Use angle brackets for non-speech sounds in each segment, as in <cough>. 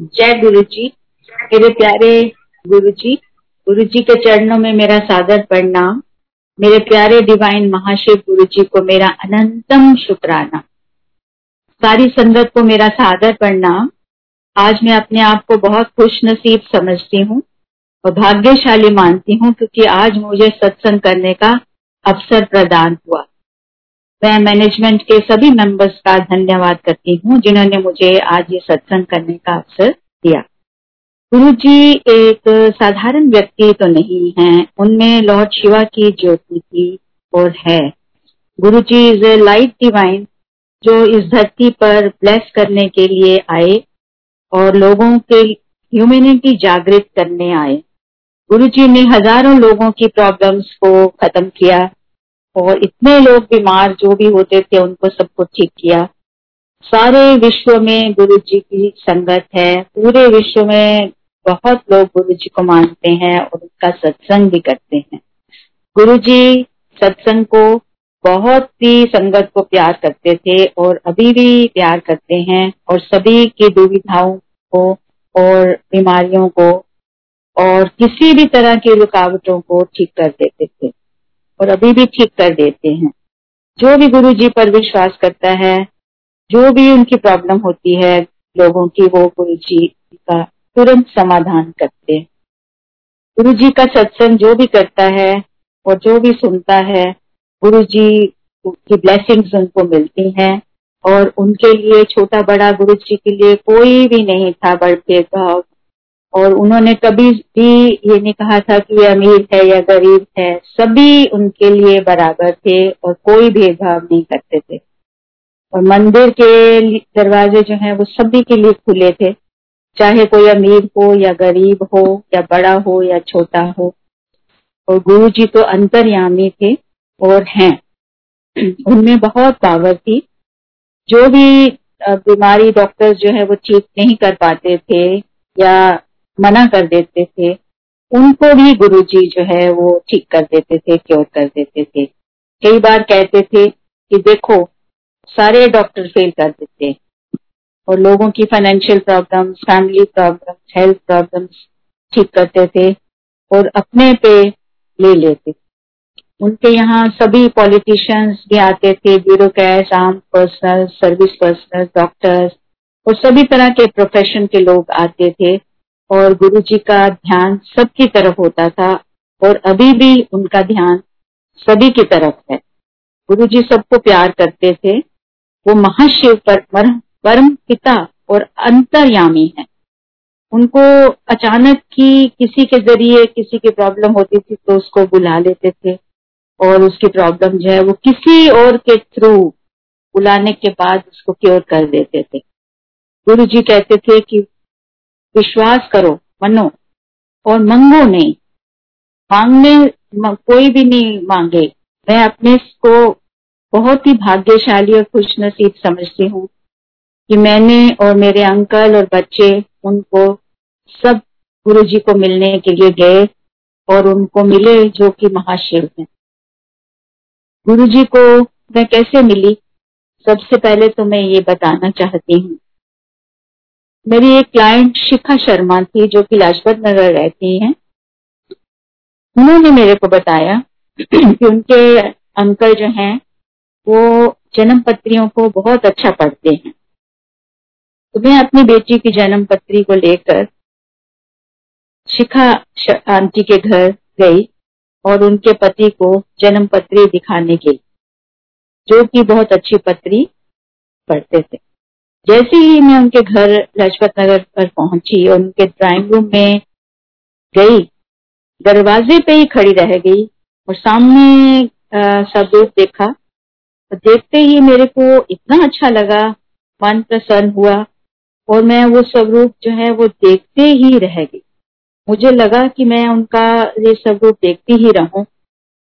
जय गुरु जी मेरे प्यारे गुरु जी गुरु जी के चरणों में मेरा सादर प्रणाम। मेरे प्यारे डिवाइन महाशिव गुरु जी को मेरा अनंतम शुक्राना। सारी संगत को मेरा सादर प्रणाम। आज मैं अपने आप को बहुत खुश नसीब समझती हूँ और भाग्यशाली मानती हूँ क्योंकि आज मुझे सत्संग करने का अवसर प्रदान हुआ। मैं मैनेजमेंट के सभी मेंबर्स का धन्यवाद करती हूँ, जिन्होंने मुझे आज ये सत्संग करने का अवसर दिया। गुरु जी एक साधारण व्यक्ति तो नहीं है। उनमें लॉर्ड शिवा की ज्योति थी और है। Guru ji is a light divine जो इस धरती पर ब्लेस करने के लिए आए और लोगों के ह्यूमैनिटी जागृत करने आए। गुरु जी ने हज़ारों लोगों की प्रॉब्लम्स को खत्म किया। और इतने लोग बीमार जो भी होते थे, उनको सबको ठीक किया। सारे विश्व में गुरु जी की संगत है। पूरे विश्व में बहुत लोग गुरु जी को मानते हैं और उनका सत्संग भी करते हैं। गुरु जी सत्संग को बहुत ही संगत को प्यार करते थे और अभी भी प्यार करते हैं और सभी की दुविधाओं को और बीमारियों को और किसी भी तरह की रुकावटों को ठीक कर देते थे। और अभी भी ठीक कर देते हैं। जो भी गुरु जी पर विश्वास करता है, जो भी उनकी प्रॉब्लम होती है, लोगों की, वो गुरु जी का तुरंत समाधान करते गुरु जी का सत्संग जो भी करता है और जो भी सुनता है गुरु जी की ब्लेसिंग्स उनको मिलती हैं और उनके लिए, छोटा बड़ा गुरु जी के लिए कोई भी नहीं था बड़ भेदभाव और उन्होंने कभी भी ये नहीं कहा था कि ये अमीर है या गरीब है। सभी उनके लिए बराबर थे और कोई भेदभाव नहीं करते थे। और मंदिर के दरवाजे जो हैं, वो सभी के लिए खुले थे। चाहे कोई अमीर हो या गरीब हो या बड़ा हो या छोटा हो। और गुरु जी तो अंतर्यामी थे और हैं। उनमें बहुत पावर थी। जो भी बीमारी डॉक्टर जो है, वो ठीक नहीं कर पाते थे या मना कर देते थे। उनको भी गुरु जी जो है वो ठीक कर देते थे क्योर कर देते थे। कई बार कहते थे कि देखो, सारे डॉक्टर फेल कर देते। और लोगों की financial problems family problems health problems ठीक करते थे और अपने पे ले लेते। उनके यहाँ सभी पॉलिटिशियंस भी आते थे bureaucrats arm personnel service personal doctors और सभी तरह के प्रोफेशन के लोग आते थे। और गुरु जी का ध्यान सबकी तरफ़ होता था और अभी भी उनका ध्यान सभी की तरफ़ है। गुरु जी सबको प्यार करते थे। वो महाशिव पर परम पिता और अंतर्यामी है। उनको अचानक ही किसी के ज़रिए किसी की प्रॉब्लम होती थी तो उसको बुला लेते थे और उसकी प्रॉब्लम जो है वो किसी और के थ्रू बुलाने के बाद उसको क्योर कर देते थे। गुरु जी कहते थे कि विश्वास करो, मनो, और मंगो नहीं। मांगने कोई भी नहीं मांगे। मैं अपने को बहुत ही भाग्यशाली और खुश नसीब समझती हूँ कि मैंने और मेरे अंकल और बच्चे उनको सब गुरु जी को मिलने के लिए गए और उनको मिले जो कि महाशिव हैं। गुरु जी को मैं कैसे मिली? सबसे पहले तो मैं ये बताना चाहती हूँ मेरी एक क्लाइंट शिखा शर्मा थी, जो कि लाजपत नगर रहती हैं। उन्होंने मेरे को बताया कि उनके अंकल जो हैं, वो जन्म पत्रियों को बहुत अच्छा पढ़ते हैं। तो मैं अपनी बेटी की जन्म पत्री को लेकर शिखा आंटी के घर गई और उनके पति को जन्म पत्री दिखाने के जो कि बहुत अच्छी पत्री पढ़ते थे। जैसे ही मैं उनके घर लाजपत नगर पर पहुँची और उनके ड्राइंग रूम में गई, दरवाजे पे ही खड़ी रह गई और सामने स्वरूप देखा तो देखते ही मेरे को इतना अच्छा लगा, मन प्रसन्न हुआ और मैं वो स्वरूप जो है वो देखते ही रह गई। मुझे लगा कि मैं उनका ये स्वरूप देखती ही रहूँ।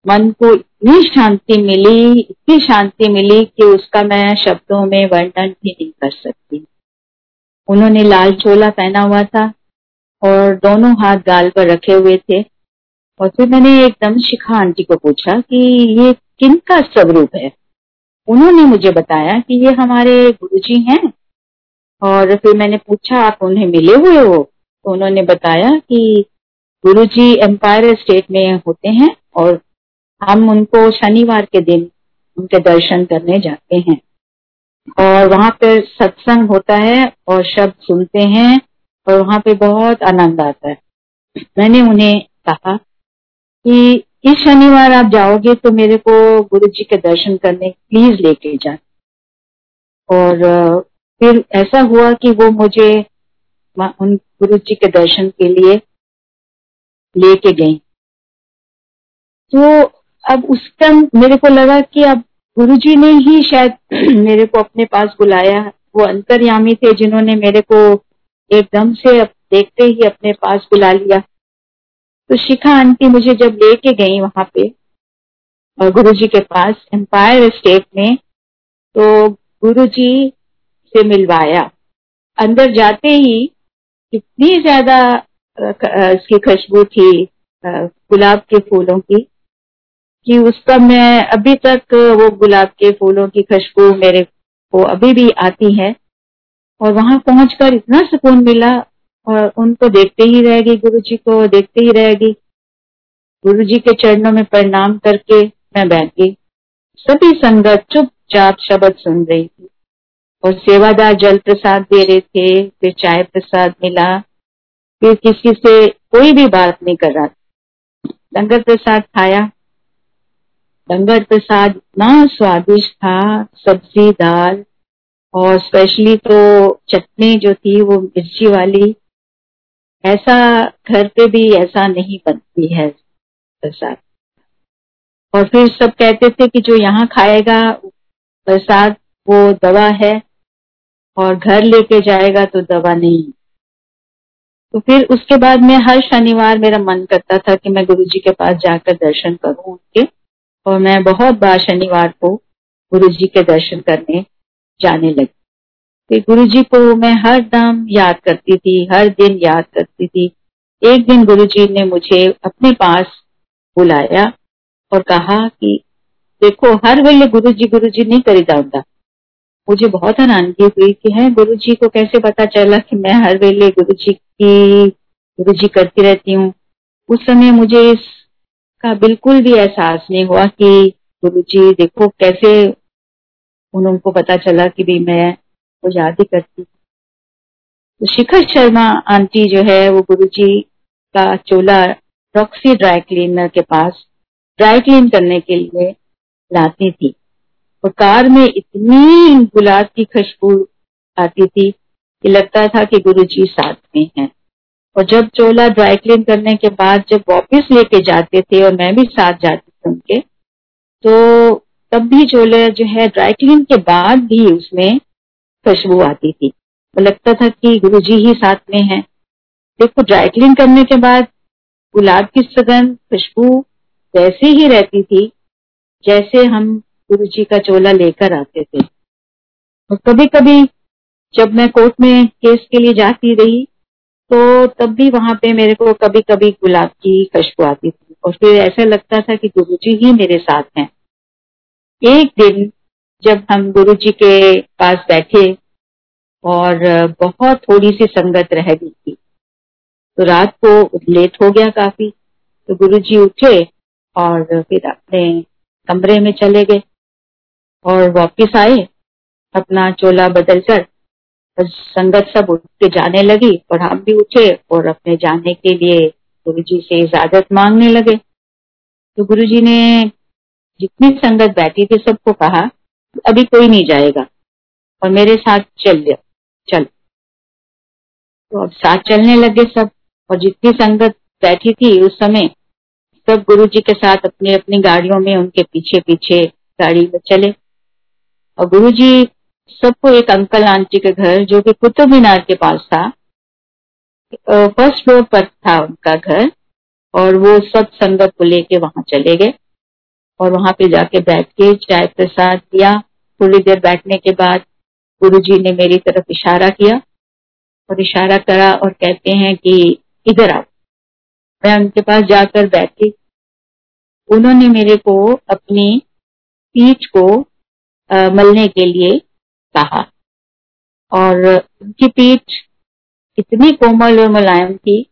मन को इतनी शांति मिली, इतनी शांति मिली कि उसका मैं शब्दों में वर्णन भी नहीं कर सकती। उन्होंने लाल चोला पहना हुआ था और दोनों हाथ गाल पर रखे हुए थे। और फिर मैंने एकदम शिखा आंटी को पूछा कि ये किन का स्वरूप है? उन्होंने मुझे बताया कि ये हमारे गुरु जी हैं। और फिर मैंने पूछा, आप उन्हें मिले हुए हो? तो उन्होंने बताया कि गुरु जी एम्पायर स्टेट में होते हैं और हम उनको शनिवार के दिन उनके दर्शन करने जाते हैं। और वहाँ पर सत्संग होता है और शब्द सुनते हैं और वहाँ पे बहुत आनंद आता है। मैंने उन्हें कहा कि इस शनिवार आप जाओगे तो मेरे को गुरु जी के दर्शन करने प्लीज़ लेके जाए और फिर ऐसा हुआ कि वो मुझे उन गुरु जी के दर्शन के लिए लेके गई। तो अब उस टाइम मेरे को लगा कि अब गुरु जी ने ही शायद <clears throat> मेरे को अपने पास बुलाया। वो अंतर्यामी थे जिन्होंने मेरे को एकदम से अब देखते ही अपने पास बुला लिया। तो शिखा आंटी मुझे जब लेके गई वहाँ पे गुरु जी के पास एम्पायर स्टेट में तो गुरु जी से मिलवाया। अंदर जाते ही इतनी ज़्यादा उसकी खुशबू थी गुलाब के फूलों की। कि उसका मैं अभी तक वो गुलाब के फूलों की खुशबू मेरे को अभी भी आती है। और वहाँ पहुंचकर इतना सुकून मिला और उनको देखते ही रहेगी गुरु जी को, देखते ही रहेगी गुरु जी के चरणों में प्रणाम करके मैं बैठ गई। सभी संगत चुपचाप शब्द सुन रही थी। और सेवादार जल प्रसाद दे रहे थे, फिर चाय प्रसाद मिला। फिर किसी से कोई भी बात नहीं कर रहा लंगर प्रसाद खाया। लंगर प्रसाद इतना स्वादिष्ट था, सब्ज़ी दाल और स्पेशली तो चटनी जो थी वो मिर्ची वाली। ऐसा घर पे भी ऐसा नहीं बनती है प्रसाद। और फिर सब कहते थे कि जो यहाँ खाएगा, प्रसाद वो दवा है और घर लेके जाएगा तो दवा नहीं। तो फिर उसके बाद में हर शनिवार मेरा मन करता था कि मैं गुरु जी के पास जाकर दर्शन करूँ उनके। और मैं बहुत बार शनिवार को गुरु जी के दर्शन करने जाने लगी। फिर गुरु जी को मैं हर दम याद करती थी, हर दिन याद करती थी। एक दिन गुरु जी ने मुझे अपने पास बुलाया और कहा कि, देखो, हर वेले गुरु जी गुरु जी नहीं करी जाऊँगा। मुझे बहुत हैरानगी हुई कि है गुरु जी को कैसे पता चला कि मैं हर वेले गुरु जी की गुरु जी करती रहती हूँ। उस समय मुझे इसका बिल्कुल भी एहसास नहीं हुआ कि गुरु जी, देखो कैसे उनको पता चला कि भी मैं वो याद ही। करती तो शिखर शर्मा आंटी जो है, वो गुरु जी का चोला रॉक्सी ड्राई क्लीनर के पास ड्राई क्लीन करने के लिए लाती थी। और कार में इतनी गुलाब की खुशबू आती थी कि लगता था कि गुरु जी साथ में हैं। और जब चोला ड्राई क्लीन करने के बाद जब वापस लेके जाते थे और मैं भी साथ जाती थी उनके तो तब भी चोला जो है ड्राई क्लीन के बाद भी उसमें खुशबू आती थी। तो लगता था कि गुरु जी ही साथ में है। देखो ड्राई क्लीन करने के बाद गुलाब की सुगंध खुशबू वैसे ही रहती थी जैसे हम गुरु जी का चोला लेकर आते थे। और कभी कभी जब मैं कोर्ट में केस के लिए जाती रही तो तब भी वहाँ पे मेरे को कभी कभी गुलाब की खुशबू आती थी। और फिर ऐसा लगता था कि गुरु जी ही मेरे साथ हैं। एक दिन जब हम गुरु जी के पास बैठे और बहुत थोड़ी सी संगत रह गई थी तो रात को लेट हो गया काफ़ी तो गुरु जी उठे और फिर अपने कमरे में चले गए और वापिस आए, अपना चोला बदल कर संगत सब उठ के जाने लगी, और हम भी उठे और अपने जाने के लिए गुरु जी से इजाज़त मांगने लगे। तो गुरु जी ने जितनी संगत बैठी थी सबको कहा, अभी कोई नहीं जाएगा, और मेरे साथ चल चल। तो अब साथ चलने लगे सब, और जितनी संगत बैठी थी उस समय सब गुरु जी के साथ अपनी अपनी गाड़ियों में उनके पीछे पीछे गाड़ी में चले। और गुरु जी सबको एक अंकल आंटी के घर, जो कि कुतुब मीनार के पास था। फ़र्स्ट फ्लोर पर था उनका घर, और वो सब संगत को लेके वहाँ चले गए। और वहाँ पे जाके बैठ के चाय प्रसाद दिया थोड़ी देर बैठने के बाद गुरु जी ने मेरी तरफ़ इशारा किया और इशारा करा और कहते हैं कि इधर आओ। मैं उनके पास जाकर बैठी। उन्होंने मेरे को अपनी पीठ को मलने के लिए कहा और उनकी पीठ इतनी कोमल और मुलायम थी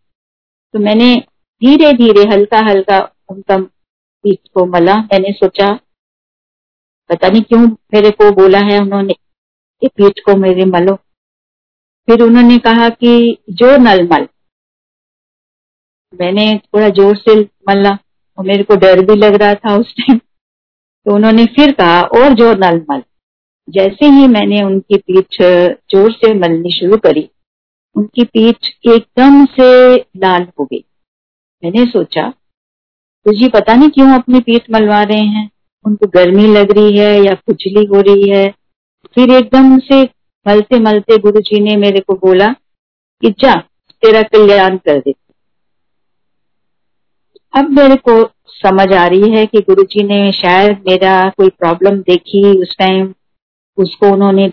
तो मैंने धीरे धीरे हल्का हल्का उनका पीठ को मला। मैंने सोचा, पता नहीं क्यों मेरे को बोला है उन्होंने कि पीठ को मेरे मलो। फिर उन्होंने कहा कि, जो नल मल। मैंने थोड़ा ज़ोर से मल्ला और मेरे को डर भी लग रहा था उस टाइम तो उन्होंने फिर कहा, और जो नल मल। जैसे ही मैंने उनकी पीठ ज़ोर से मलनी शुरू करी, उनकी पीठ एकदम से लाल हो गई। मैंने सोचा तो पता नहीं क्यों अपनी पीठ मलवा रहे हैं? उनको गर्मी लग रही है या खुजली हो रही है? फिर एकदम से मलते मलते गुरु जी ने मेरे को बोला कि जा, तेरा कल्याण कर दे। अब मेरे को समझ आ रही है कि गुरु जी ने शायद मेरा कोई प्रॉब्लम देखी उस टाइम उसको उन्होंने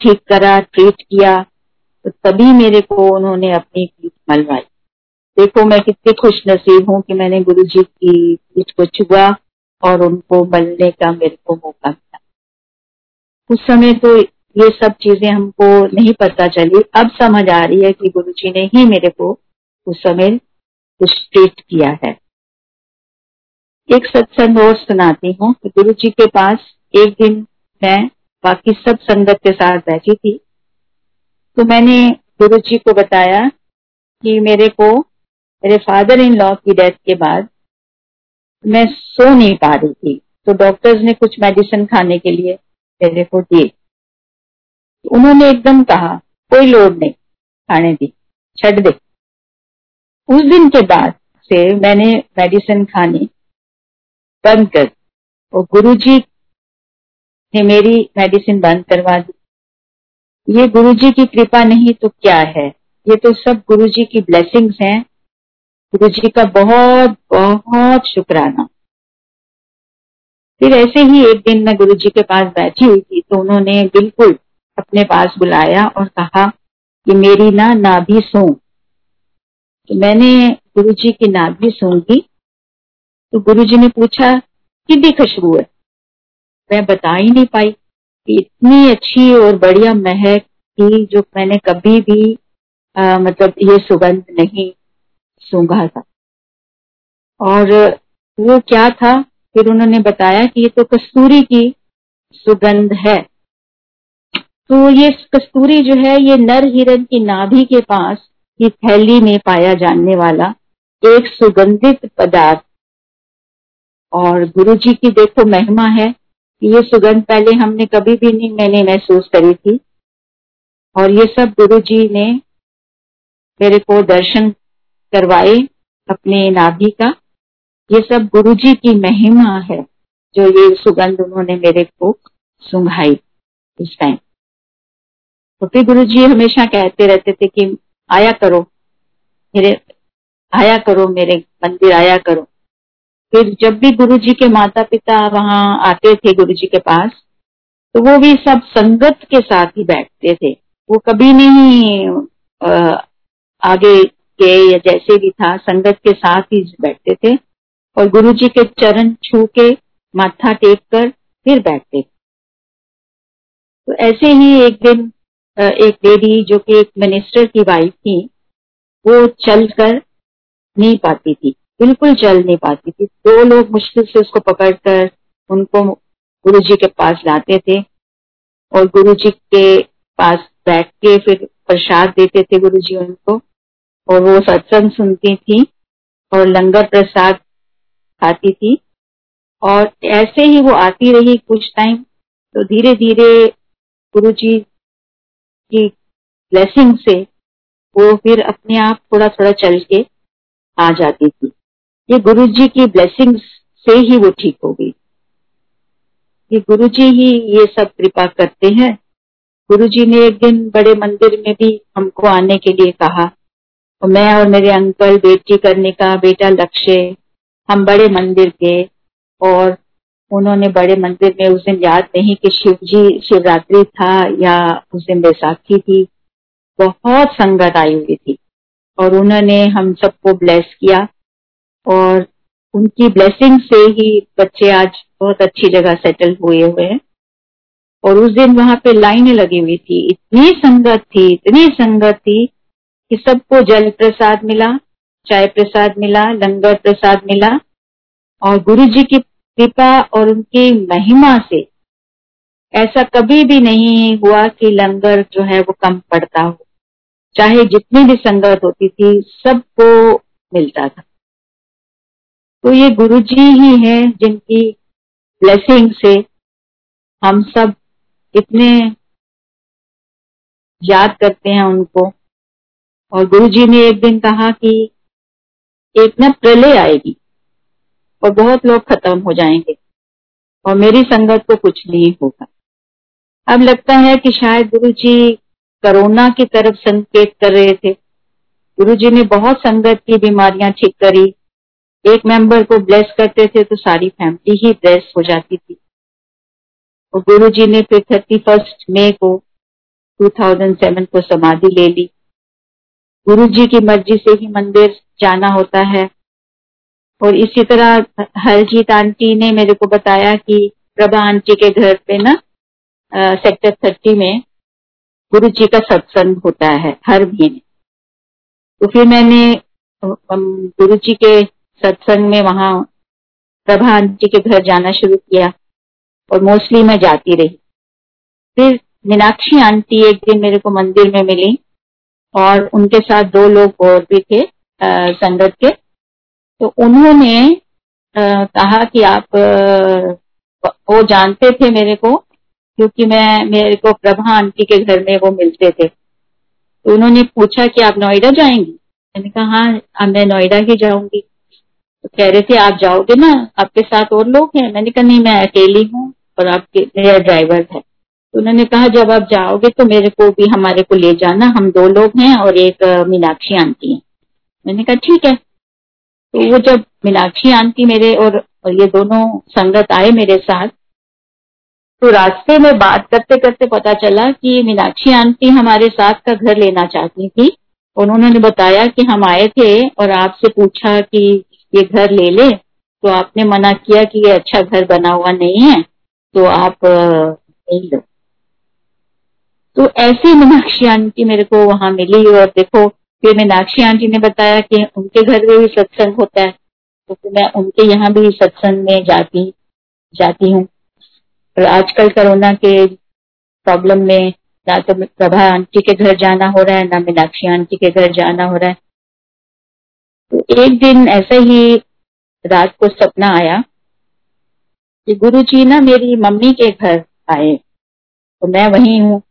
ठीक करा ट्रीट किया तो तभी मेरे को उन्होंने अपनी पीठ मलवाई। देखो मैं कितनी खुश नसीब हूँ कि मैंने गुरु जी की पीठ को छुआ और उनको मलने का मेरे को मौका मिला। उस समय तो ये सब चीज़ें हमको नहीं पता चली। अब समझ आ रही है कि गुरु जी ने ही मेरे को उस समय कुछ ट्रीट किया है। एक सत्संग और सुनाती हूँ गुरु जी के पास एक दिन मैं बाकी सब संगत के साथ बैठी थी। तो मैंने गुरु जी को बताया कि मेरे को, मेरे फादर इन लॉ की डेथ के बाद मैं सो नहीं पा रही थी। तो डॉक्टर्स ने कुछ मेडिसिन खाने के लिए मेरे को दिए। तो उन्होंने एकदम कहा, कोई लोड नहीं, खाने दी, छड़ दे। उस दिन के बाद से मैंने मेडिसिन खानी बंद कर और गुरुजी ने मेरी मेडिसिन बंद करवा दी। ये गुरुजी की कृपा नहीं तो क्या है? ये तो सब गुरुजी की ब्लेसिंग्स हैं। गुरु जी का बहुत बहुत शुक्राना। फिर ऐसे ही एक दिन मैं गुरु जी के पास बैठी हुई थी तो उन्होंने बिल्कुल अपने पास बुलाया और कहा कि मेरी ना नाभि सो। तो मैंने गुरु जी की नाभि सूंघी तो गुरु जी ने पूछा, कितनी खुशबू है? मैं बता ही नहीं पाई इतनी अच्छी और बढ़िया महक थी जो मैंने कभी भी आ, मतलब ये सुगंध नहीं सूंघा था। और वो क्या था? फिर उन्होंने बताया कि ये तो कस्तूरी की सुगंध है। तो ये कस्तूरी जो है ये नर हिरन की नाभि के पास की थैली में पाया जाने वाला एक सुगंधित पदार्थ। और गुरु जी की देखो महिमा है कि ये सुगंध पहले हमने कभी भी नहीं मैंने महसूस करी थी। और ये सब गुरु जी ने मेरे को दर्शन करवाए अपने नाभि का। ये सब गुरु जी की महिमा है जो ये सुगंध उन्होंने मेरे को सुंघाई इस टाइम तो फिर गुरु जी हमेशा कहते रहते थे कि आया करो मेरे, आया करो मेरे मंदिर, आया करो। फिर जब भी गुरु जी के माता पिता वहाँ आते थे गुरु जी के पास तो वो भी सब संगत के साथ ही बैठते थे। वो कभी नहीं आगे के या जैसे भी था, संगत के साथ ही बैठते थे और गुरु जी के चरण छू के, माथा टेक कर फिर बैठते थे। तो ऐसे ही एक दिन एक लेडी जो कि एक मिनिस्टर की वाइफ थी, वो चल कर नहीं पाती थी। बिल्कुल चल नहीं पाती थी। दो लोग मुश्किल से उसको पकड़कर उनको गुरु जी के पास लाते थे और गुरु जी के पास बैठ के फिर प्रसाद देते थे गुरु जी उनको और वो सत्संग सुनती थी और लंगर प्रसाद खाती थी। और ऐसे ही वो आती रही कुछ टाइम तो धीरे धीरे गुरु जी की ब्लेसिंग से वो फिर अपने आप थोड़ा थोड़ा चल के आ जाती थी। ये गुरु जी की ब्लेसिंग से ही वो ठीक हो गई। ये गुरु जी ही ये सब कृपा करते हैं। गुरु जी ने एक दिन बड़े मंदिर में भी हमको आने के लिए कहा और मैं और मेरे अंकल बेटी करने का बेटा लक्ष्य, हम बड़े मंदिर गए और उन्होंने बड़े मंदिर में उस दिन याद नहीं कि शिव जी शिवरात्रि था या उस दिन बैसाखी थी। बहुत संगत आई हुई थी और उन्होंने हम सबको ब्लेस किया। और उनकी ब्लेसिंग से ही बच्चे आज बहुत अच्छी जगह सेटल हुए हुए हैं। और उस दिन वहाँ पे लाइनें लगी हुई थी। इतनी संगत थी, इतनी संगत थी कि सबको जल प्रसाद मिला, चाय प्रसाद मिला, लंगर प्रसाद मिला। और गुरु जी की कृपा और उनकी महिमा से ऐसा कभी भी नहीं हुआ कि लंगर जो है वो कम पड़ता हो। चाहे जितनी भी संगत होती थी, सबको मिलता था। तो ये गुरु जी ही है जिनकी ब्लेसिंग से हम सब इतने याद करते हैं उनको। और गुरु जी ने एक दिन कहा कि एक न प्रलय आएगी और बहुत लोग खत्म हो जाएँगे और मेरी संगत को कुछ नहीं होगा। अब लगता है कि शायद गुरु जी कोरोना की तरफ़ संकेत कर रहे थे। गुरु जी ने बहुत संगत की बीमारियाँ ठीक करी। एक मेंबर को ब्लेस करते थे तो सारी फैमिली ही ब्लेस हो जाती थी। और गुरु जी ने फिर थर्टी फ़र्स्ट मे को 2007 को समाधि ले ली। गुरु जी की मर्ज़ी से ही मंदिर जाना होता है। और इसी तरह हरजीत आंटी ने मेरे को बताया कि प्रभा आंटी के घर पे ना सेक्टर थर्टी में गुरु जी का सत्संग होता है हर महीने। तो फिर मैंने गुरु जी के सत्संग में वहाँ प्रभा आंटी के घर जाना शुरू किया और मोस्टली मैं जाती रही। फिर मीनाक्षी आंटी एक दिन मेरे को मंदिर में मिली और उनके साथ दो लोग और भी थे संगत के। तो उन्होंने कहा कि आप वो जानते थे मेरे को क्योंकि मैं, मेरे को प्रभा आंटी के घर में वो मिलते थे। तो उन्होंने पूछा कि आप नोएडा जाएँगी? मैंने कहा हाँ मैं नोएडा ही जाऊँगी। तो कह रहे थे आप जाओगे ना आपके साथ और लोग हैं। मैंने कहा नहीं मैं अकेली हूँ और आपके मेरा ड्राइवर है। तो उन्होंने कहा जब आप जाओगे तो मेरे को भी हमारे को ले जाना। हम दो लोग हैं और एक मीनाक्षी आंटी है। मैंने कहा ठीक है। तो वो जब मीनाक्षी आंटी मेरे और, और ये दोनों संगत आए मेरे साथ तो रास्ते में बात करते करते पता चला कि मीनाक्षी आंटी हमारे साथ का घर लेना चाहती थी। उन्होंने बताया कि हम आए थे और आपसे पूछा कि ये घर ले ले। तो आपने मना किया कि ये अच्छा घर बना हुआ नहीं है तो आप नहीं लो। तो ऐसी मीनाक्षी आंटी मेरे को वहाँ मिली और देखो, फिर मीनाक्षी आंटी ने बताया कि उनके घर में भी सत्संग होता है तो फिर मैं उनके यहाँ भी सत्संग में जाती जाती हूँ। और आजकल कोरोना के प्रॉब्लम में ना तो प्रभा आंटी के घर जाना हो रहा है, ना मीनाक्षी आंटी के घर जाना हो रहा है। तो एक दिन ऐसे ही रात को सपना आया कि गुरु जी ना मेरी मम्मी के घर आए। तो मैं वही हूँ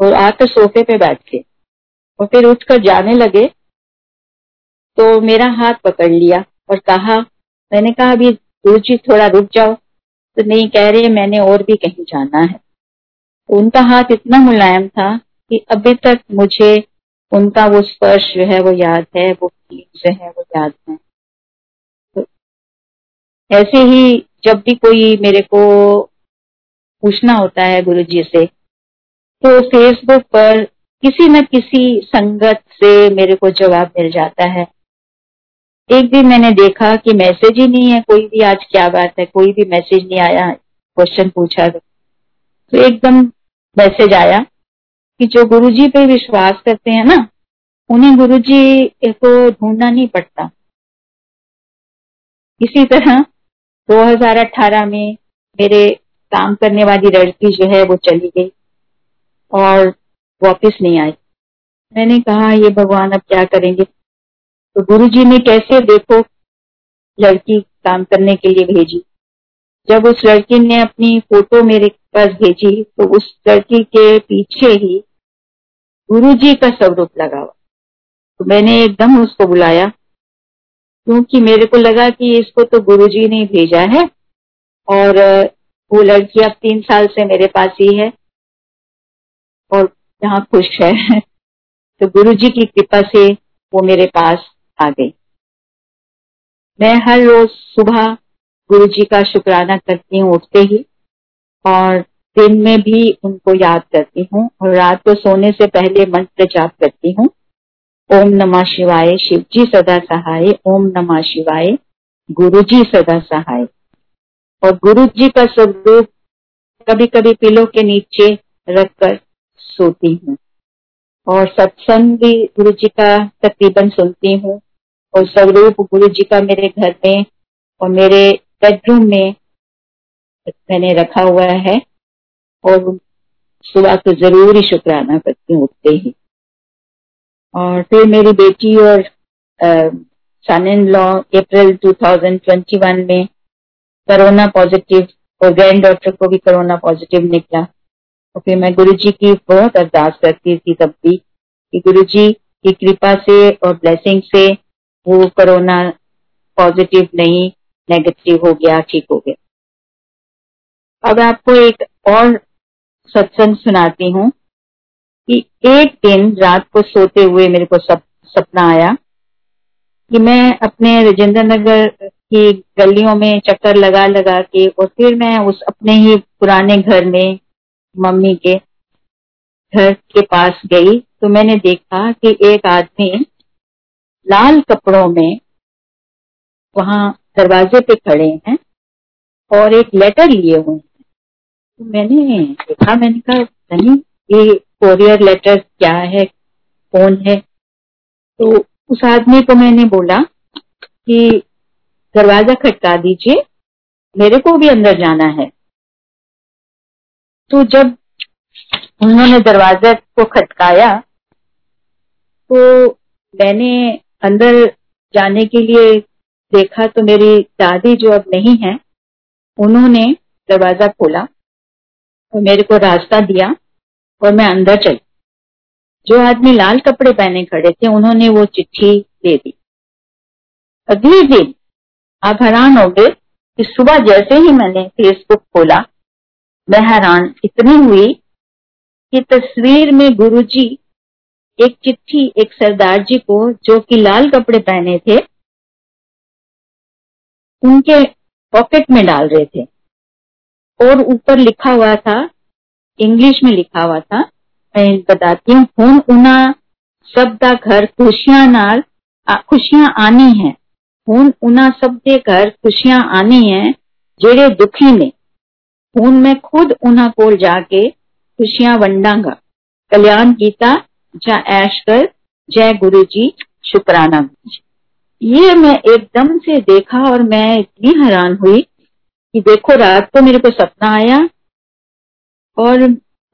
और आकर सोफे पे बैठ के और फिर उठकर जाने लगे। तो मेरा हाथ पकड़ लिया और कहा, मैंने कहा, अभी गुरु जी थोड़ा रुक जाओ। तो नहीं कह रहे, मैंने और भी कहीं जाना है। तो उनका हाथ इतना मुलायम था कि अभी तक मुझे उनका वो स्पर्श जो है वो याद है, वो जो है वो याद है। तो ऐसे ही जब भी कोई मेरे को पूछना होता है गुरु जी से तो फेसबुक पर किसी न किसी संगत से मेरे को जवाब मिल जाता है। एक दिन मैंने देखा कि मैसेज ही नहीं है, कोई भी आज क्या बात है, कोई भी मैसेज नहीं आया, क्वेश्चन पूछा तो एकदम मैसेज आया। कि जो गुरुजी पे विश्वास करते हैं ना, उन्हें गुरुजी को ढूंढना नहीं पड़ता। इसी तरह 2018 में मेरे काम करने वाली लड़की जो है वो चली गई और वापस नहीं आई। मैंने कहा, ये भगवान अब क्या करेंगे? तो गुरु जी ने कैसे देखो लड़की काम करने के लिए भेजी। जब उस लड़की ने अपनी फ़ोटो मेरे पास भेजी तो उस लड़की के पीछे ही गुरु जी का स्वरूप लगा हुआ। तो मैंने एकदम उसको बुलाया, क्योंकि मेरे को लगा कि इसको तो गुरु जी ने भेजा है, और वो लड़की अब तीन साल से मेरे पास ही है, और यहाँ खुश है। <laughs> तो गुरु जी की कृपा से वो मेरे पास आ गई। मैं हर रोज सुबह गुरु जी का शुक्राना करती हूँ उठते ही, और दिन में भी उनको याद करती हूँ और रात को सोने से पहले मंत्र जाप करती हूँ। ओम नमः शिवाय शिव जी सदा सहाय। ओम नमः शिवाय गुरु जी सदा सहाय। और गुरु जी का स्वरूप कभी कभी पिलो के नीचे रखकर सोती हूँ। और सत्संग भी गुरु जी का तकरीबन सुनती हूँ। और स्वरूप गुरु जी का मेरे घर में और मेरे बेडरूम में मैंने रखा हुआ है। और सुबह तो ज़रूर ही शुक्राना करती हूँ उठते ही। और फिर मेरी बेटी और सन इन लॉ अप्रैल 2021 में कोरोना पॉजिटिव और ग्रैंड डॉक्टर को भी कोरोना पॉजिटिव निकला। तो फिर मैं गुरु जी की बहुत अरदास करती थी तब भी कि गुरु जी की कृपा से और ब्लेसिंग से वो कोरोना पॉजिटिव नहीं नेगेटिव हो गया, ठीक हो गया। अब आपको एक और सत्संग सुनाती हूँ कि एक दिन रात को सोते हुए मेरे को सप, सपना आया कि मैं अपने राजेंद्र नगर की गलियों में चक्कर लगा लगा के और फिर मैं उस अपने ही पुराने घर में मम्मी के घर के पास गई। तो मैंने देखा कि एक आदमी लाल कपड़ों में वहाँ दरवाजे पे खड़े हैं और एक लेटर लिए हुए हैं। तो मैंने देखा, मैंने कहा नहीं, ये कोरियर लेटर क्या है, कौन है? तो उस आदमी को मैंने बोला कि, दरवाज़ा खटका दीजिए, मेरे को भी अंदर जाना है। तो जब उन्होंने दरवाज़ा को खटकाया तो मैंने अंदर जाने के लिए देखा तो मेरी दादी जो अब नहीं है, उन्होंने दरवाज़ा खोला। और मेरे को रास्ता दिया और मैं अंदर चली। जो आदमी लाल कपड़े पहने खड़े थे, उन्होंने वो चिट्ठी दे दी। अगले दिन आप हैरान हो गए कि सुबह जैसे ही मैंने फेसबुक खोला, मैं हैरान इतनी हुई कि तस्वीर में गुरुजी एक चिट्ठी एक सरदार जी को, जो कि लाल कपड़े पहने थे, उनके पॉकेट में डाल रहे थे। और ऊपर लिखा हुआ था, इंग्लिश में लिखा हुआ था, मैं बताती हूँ हूँ उना सब दा घर खुशियाँ नाल खुशियाँ आनी है। हूँ उना सब दे घर खुशियाँ आनी है, जेड़े दुखी ने। हूँ मैं खुद उन्हा कोल जाके खुशियाँ वंडांगा। कल्याण गीता, जा ऐश कर, जय गुरु जी शुक्राना। ये मैं एकदम से देखा और मैं इतनी हैरान हुई कि देखो रात को मेरे को सपना आया और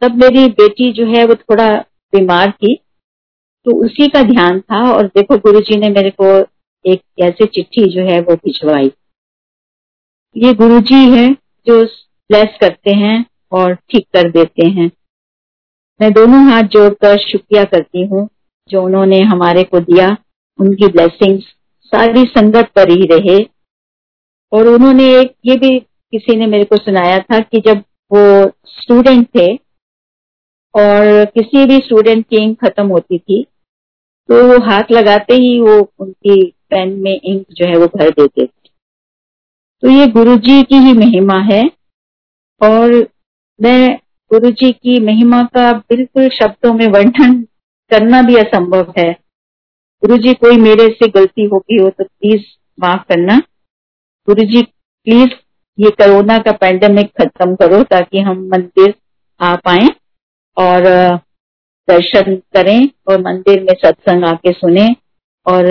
तब मेरी बेटी जो है वो थोड़ा बीमार थी तो उसी का ध्यान था और देखो गुरुजी ने मेरे को एक ऐसे चिट्ठी जो है वो भिजवाई। ये गुरुजी है जो ब्लेस करते हैं और ठीक कर देते हैं। मैं दोनों हाथ जोड़कर शुक्रिया करती हूँ जो उन्होंने हमारे को दिया, उनकी ब्लेसिंग्स सारी संगत पर ही रहे। और उन्होंने एक ये भी किसी ने मेरे को सुनाया था कि जब वो स्टूडेंट थे और किसी भी स्टूडेंट की इंक खत्म होती थी तो वो हाथ लगाते ही वो उनकी पेन में इंक जो है वो भर देते थे। तो ये गुरुजी की ही महिमा है और मैं गुरु जी की महिमा का बिल्कुल शब्दों में वर्णन करना भी असंभव है। गुरु जी कोई मेरे से गलती होगी हो तो प्लीज़ माफ़ करना। गुरु जी प्लीज़ ये कोरोना का पैंडेमिक खत्म करो ताकि हम मंदिर आ पाए और दर्शन करें और मंदिर में सत्संग आके सुने और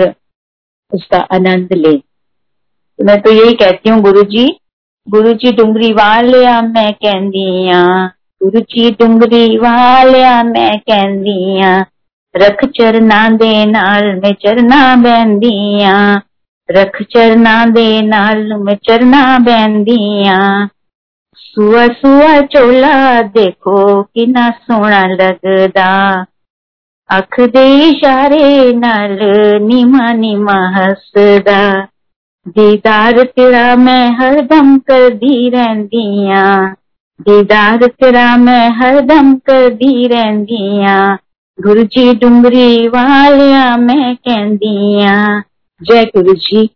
उसका आनंद ले। तो मैं तो यही कहती हूँ गुरु जी गुरु जी डूंगरी वाले मैं कहती गुरु जी डूंगरी वालिया मैं कहती रख चरना दे नाल मैं चरना बहदिया। रख चरना दे नाल मैं चरना बहदिया सुआ सुआ चोला देखो किना सोना लगदा। अख दे इशारे नाल नीमा नीमा हसदा। दीदार तेरा मैं हरदम कर दी रहंदिया दीदार तेरा मैं हरदम करदी रहंदिया गुरु जी डुंगरी वालिया मैं कहदिया जय गुरु जी